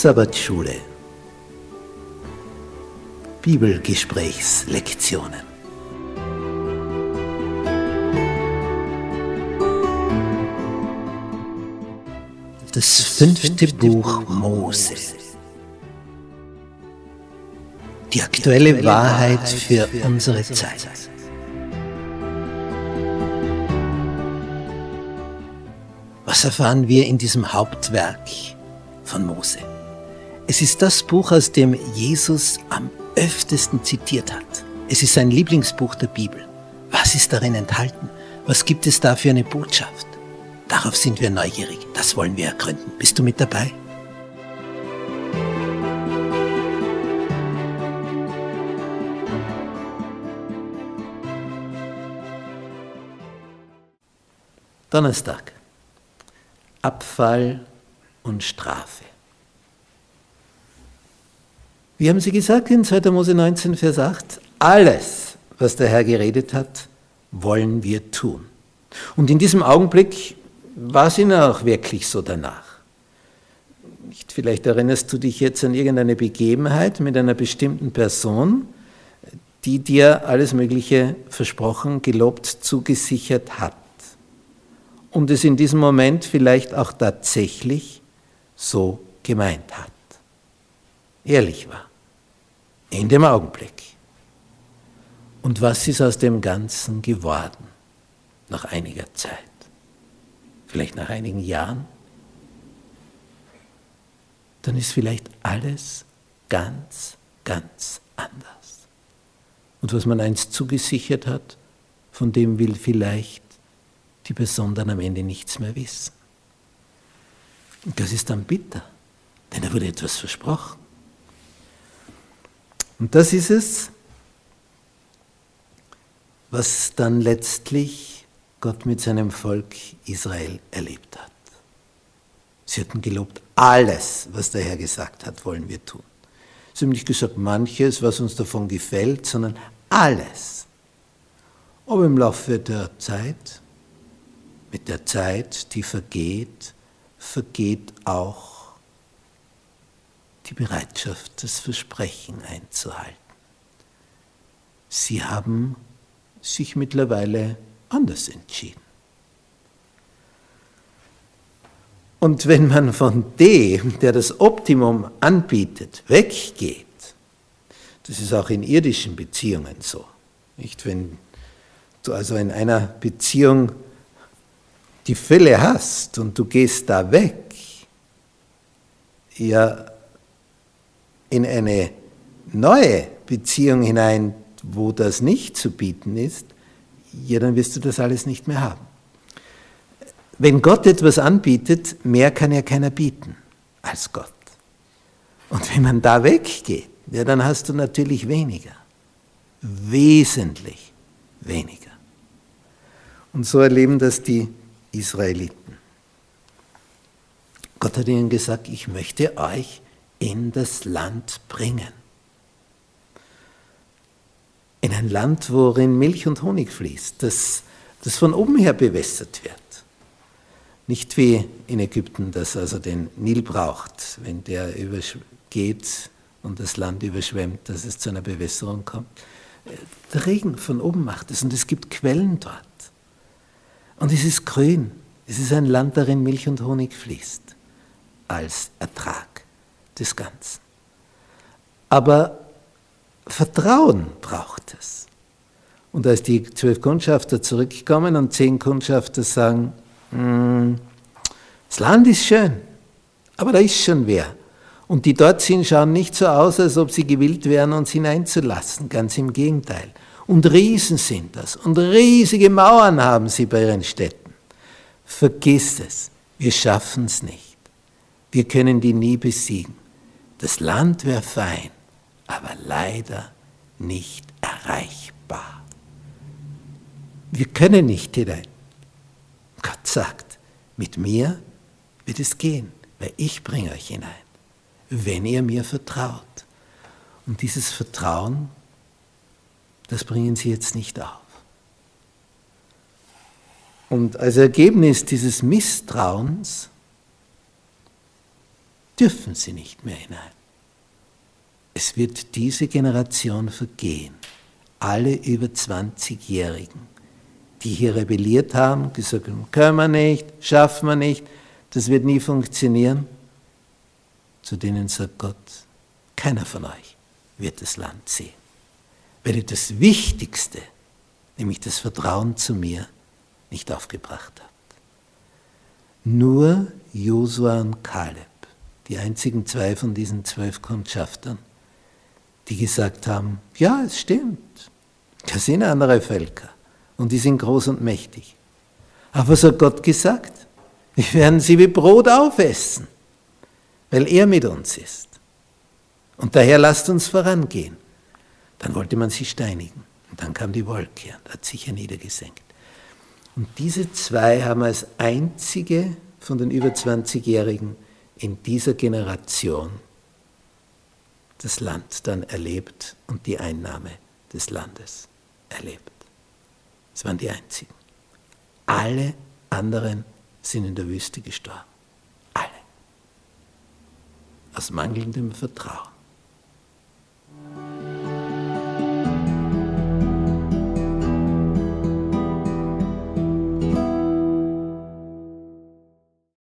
Sabbatschule. Bibelgesprächslektionen. Das fünfte Buch Mose Die aktuelle Wahrheit für unsere Zeit Was erfahren wir in diesem Hauptwerk von Mose? Es ist das Buch, aus dem Jesus am öftesten zitiert hat. Es ist sein Lieblingsbuch der Bibel. Was ist darin enthalten? Was gibt es da für eine Botschaft? Darauf sind wir neugierig. Das wollen wir ergründen. Bist du mit dabei? Donnerstag. Abfall und Strafe. Wie haben Sie gesagt in 2. Mose 19, Vers 8? Alles, was der Herr geredet hat, wollen wir tun. Und in diesem Augenblick war es Ihnen auch wirklich so danach. Nicht, vielleicht erinnerst du dich jetzt an irgendeine Begebenheit mit einer bestimmten Person, die dir alles Mögliche versprochen, gelobt, zugesichert hat. Und es in diesem Moment vielleicht auch tatsächlich so gemeint hat. Ehrlich war in dem Augenblick. Und was ist aus dem Ganzen geworden nach einiger Zeit? Vielleicht nach einigen Jahren? Dann ist vielleicht alles ganz, ganz anders. Und was man einst zugesichert hat, von dem will vielleicht die Person dann am Ende nichts mehr wissen. Und das ist dann bitter, denn da wurde etwas versprochen. Und das ist es, was dann letztlich Gott mit seinem Volk Israel erlebt hat. Sie hatten gelobt, alles, was der Herr gesagt hat, wollen wir tun. Sie haben nicht gesagt, manches, was uns davon gefällt, sondern alles. Aber im Laufe der Zeit, mit der Zeit, die vergeht, vergeht auch die Bereitschaft, das Versprechen einzuhalten. Sie haben sich mittlerweile anders entschieden. Und wenn man von dem, der das Optimum anbietet, weggeht, das ist auch in irdischen Beziehungen so. Nicht, wenn du also in einer Beziehung die Fälle hast und du gehst da weg, ja, in eine neue Beziehung hinein, wo das nicht zu bieten ist, ja, dann wirst du das alles nicht mehr haben. Wenn Gott etwas anbietet, mehr kann ja keiner bieten als Gott. Und wenn man da weggeht, ja, dann hast du natürlich weniger. Wesentlich weniger. Und so erleben das die Israeliten. Gott hat ihnen gesagt, ich möchte euch in das Land bringen. In ein Land, worin Milch und Honig fließt, das, das von oben her bewässert wird. Nicht wie in Ägypten, das also den Nil braucht, wenn der übergeht und das Land überschwemmt, dass es zu einer Bewässerung kommt. Der Regen von oben macht es und es gibt Quellen dort. Und es ist grün. Es ist ein Land, darin Milch und Honig fließt als Ertrag des Ganzen. Aber Vertrauen braucht es. Und als die zwölf Kundschafter zurückkommen und zehn Kundschafter sagen, hm, das Land ist schön, aber da ist schon wer. Und die dort sind, schauen nicht so aus, als ob sie gewillt wären, uns hineinzulassen. Ganz im Gegenteil. Und Riesen sind das. Und riesige Mauern haben sie bei ihren Städten. Vergiss es. Wir schaffen es nicht. Wir können die nie besiegen. Das Land wäre fein, aber leider nicht erreichbar. Wir können nicht hinein. Gott sagt, mit mir wird es gehen, weil ich bringe euch hinein, wenn ihr mir vertraut. Und dieses Vertrauen, das bringen sie jetzt nicht auf. Und als Ergebnis dieses Misstrauens dürfen sie nicht mehr hinein. Es wird diese Generation vergehen. Alle über 20-Jährigen, die hier rebelliert haben, gesagt haben, können wir nicht, schaffen wir nicht, das wird nie funktionieren. Zu denen sagt Gott, keiner von euch wird das Land sehen, weil ihr das Wichtigste, nämlich das Vertrauen zu mir, nicht aufgebracht habt. Nur Josua und Kaleb, die einzigen zwei von diesen zwölf Kundschaftern, die gesagt haben, ja, es stimmt, das sind andere Völker und die sind groß und mächtig. Aber was hat Gott gesagt? Wir werden sie wie Brot aufessen, weil er mit uns ist. Und daher lasst uns vorangehen. Dann wollte man sie steinigen. Und dann kam die Wolke und hat sich herniedergesenkt. Und diese zwei haben als einzige von den über 20-Jährigen in dieser Generation das Land dann erlebt und die Einnahme des Landes erlebt. Es waren die einzigen. Alle anderen sind in der Wüste gestorben. Alle. Aus mangelndem Vertrauen.